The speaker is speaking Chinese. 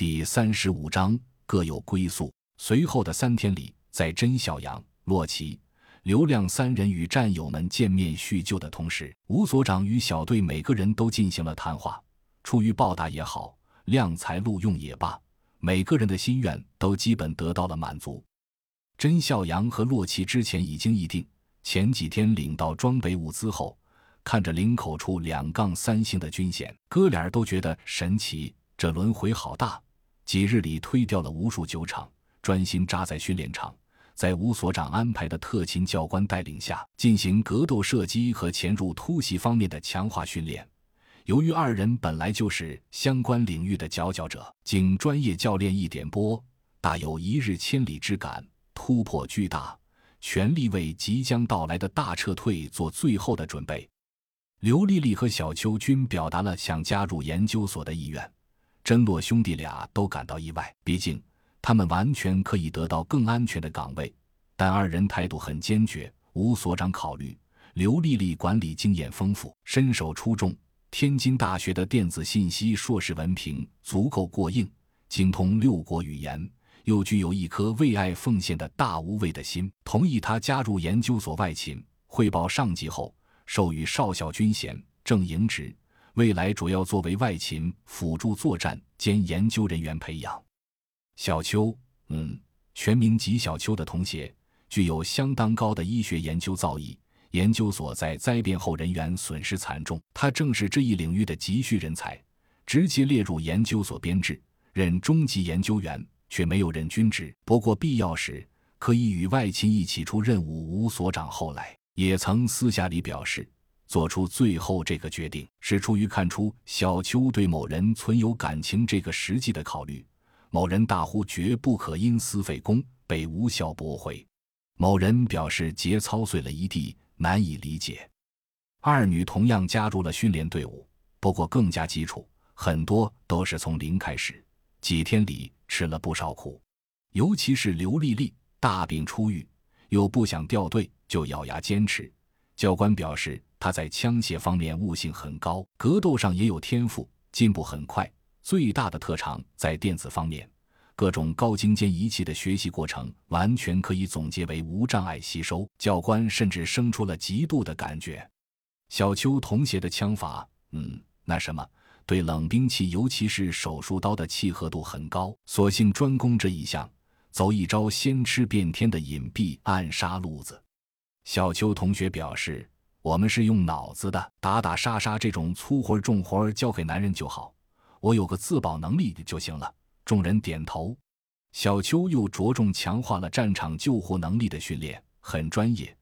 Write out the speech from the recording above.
第三十五章各有归宿。随后的三天里，在甄小阳、洛奇、刘亮三人与战友们见面叙旧的同时，吴所长与小队每个人都进行了谈话。出于报答也好，量才录用也罢，每个人的心愿都基本得到了满足。甄孝阳和洛奇之前已经议定，前几天领到装备物资后。看着领口处两杠三星的军衔，哥俩都觉得神奇。这轮回好大，几日里推掉了无数酒场，专心扎在训练场，在吴所长安排的特勤教官带领下，进行格斗射击和潜入突袭方面的强化训练。由于二人本来就是相关领域的佼佼者，经专业教练一点拨，大有一日千里之感，突破巨大，全力为即将到来的大撤退做最后的准备。刘丽丽和小秋均表达了想加入研究所的意愿，真洛兄弟俩都感到意外。毕竟他们完全可以得到更安全的岗位，但二人态度很坚决。吴所长考虑，刘丽丽管理经验丰富，身手出众，天津大学的电子信息硕士文凭足够过硬，精通六国语言，又具有一颗为爱奉献的大无畏的心，同意他加入研究所外勤。汇报上级后。授予少校军衔，正营职，未来主要作为外勤辅助作战兼研究人员培养。小邱，嗯，全名吉小邱的同学，具有相当高的医学研究造诣。研究所在灾变后人员损失惨重，他正是这一领域的急需人才，直接列入研究所编制，任中级研究员，却没有任军职。不过必要时可以与外勤一起出任务。吴所长后来。也曾私下里表示，做出最后这个决定是出于看出小邱对某人存有感情这个实际的考虑。某人大呼绝不可因私废公，被无效驳回。某人表示节操碎了一地，难以理解。二女同样加入了训练队伍，不过更加基础，很多都是从零开始。几天里吃了不少苦，尤其是刘丽丽大病初愈，又不想掉队。就咬牙坚持。教官表示，他在枪械方面悟性很高，格斗上也有天赋，进步很快。最大的特长在电子方面，各种高精尖仪器的学习过程完全可以总结为无障碍吸收。教官甚至生出了嫉妒的感觉。小邱同学的枪法，嗯，那什么，对冷兵器，尤其是手术刀的契合度很高，索性专攻这一项，走一招先吃遍天的隐蔽暗杀路子。小邱同学表示：“我们是用脑子的，打打杀杀这种粗活重活交给男人就好，我有个自保能力就行了。”众人点头。小邱又着重强化了战场救护能力的训练，很专业，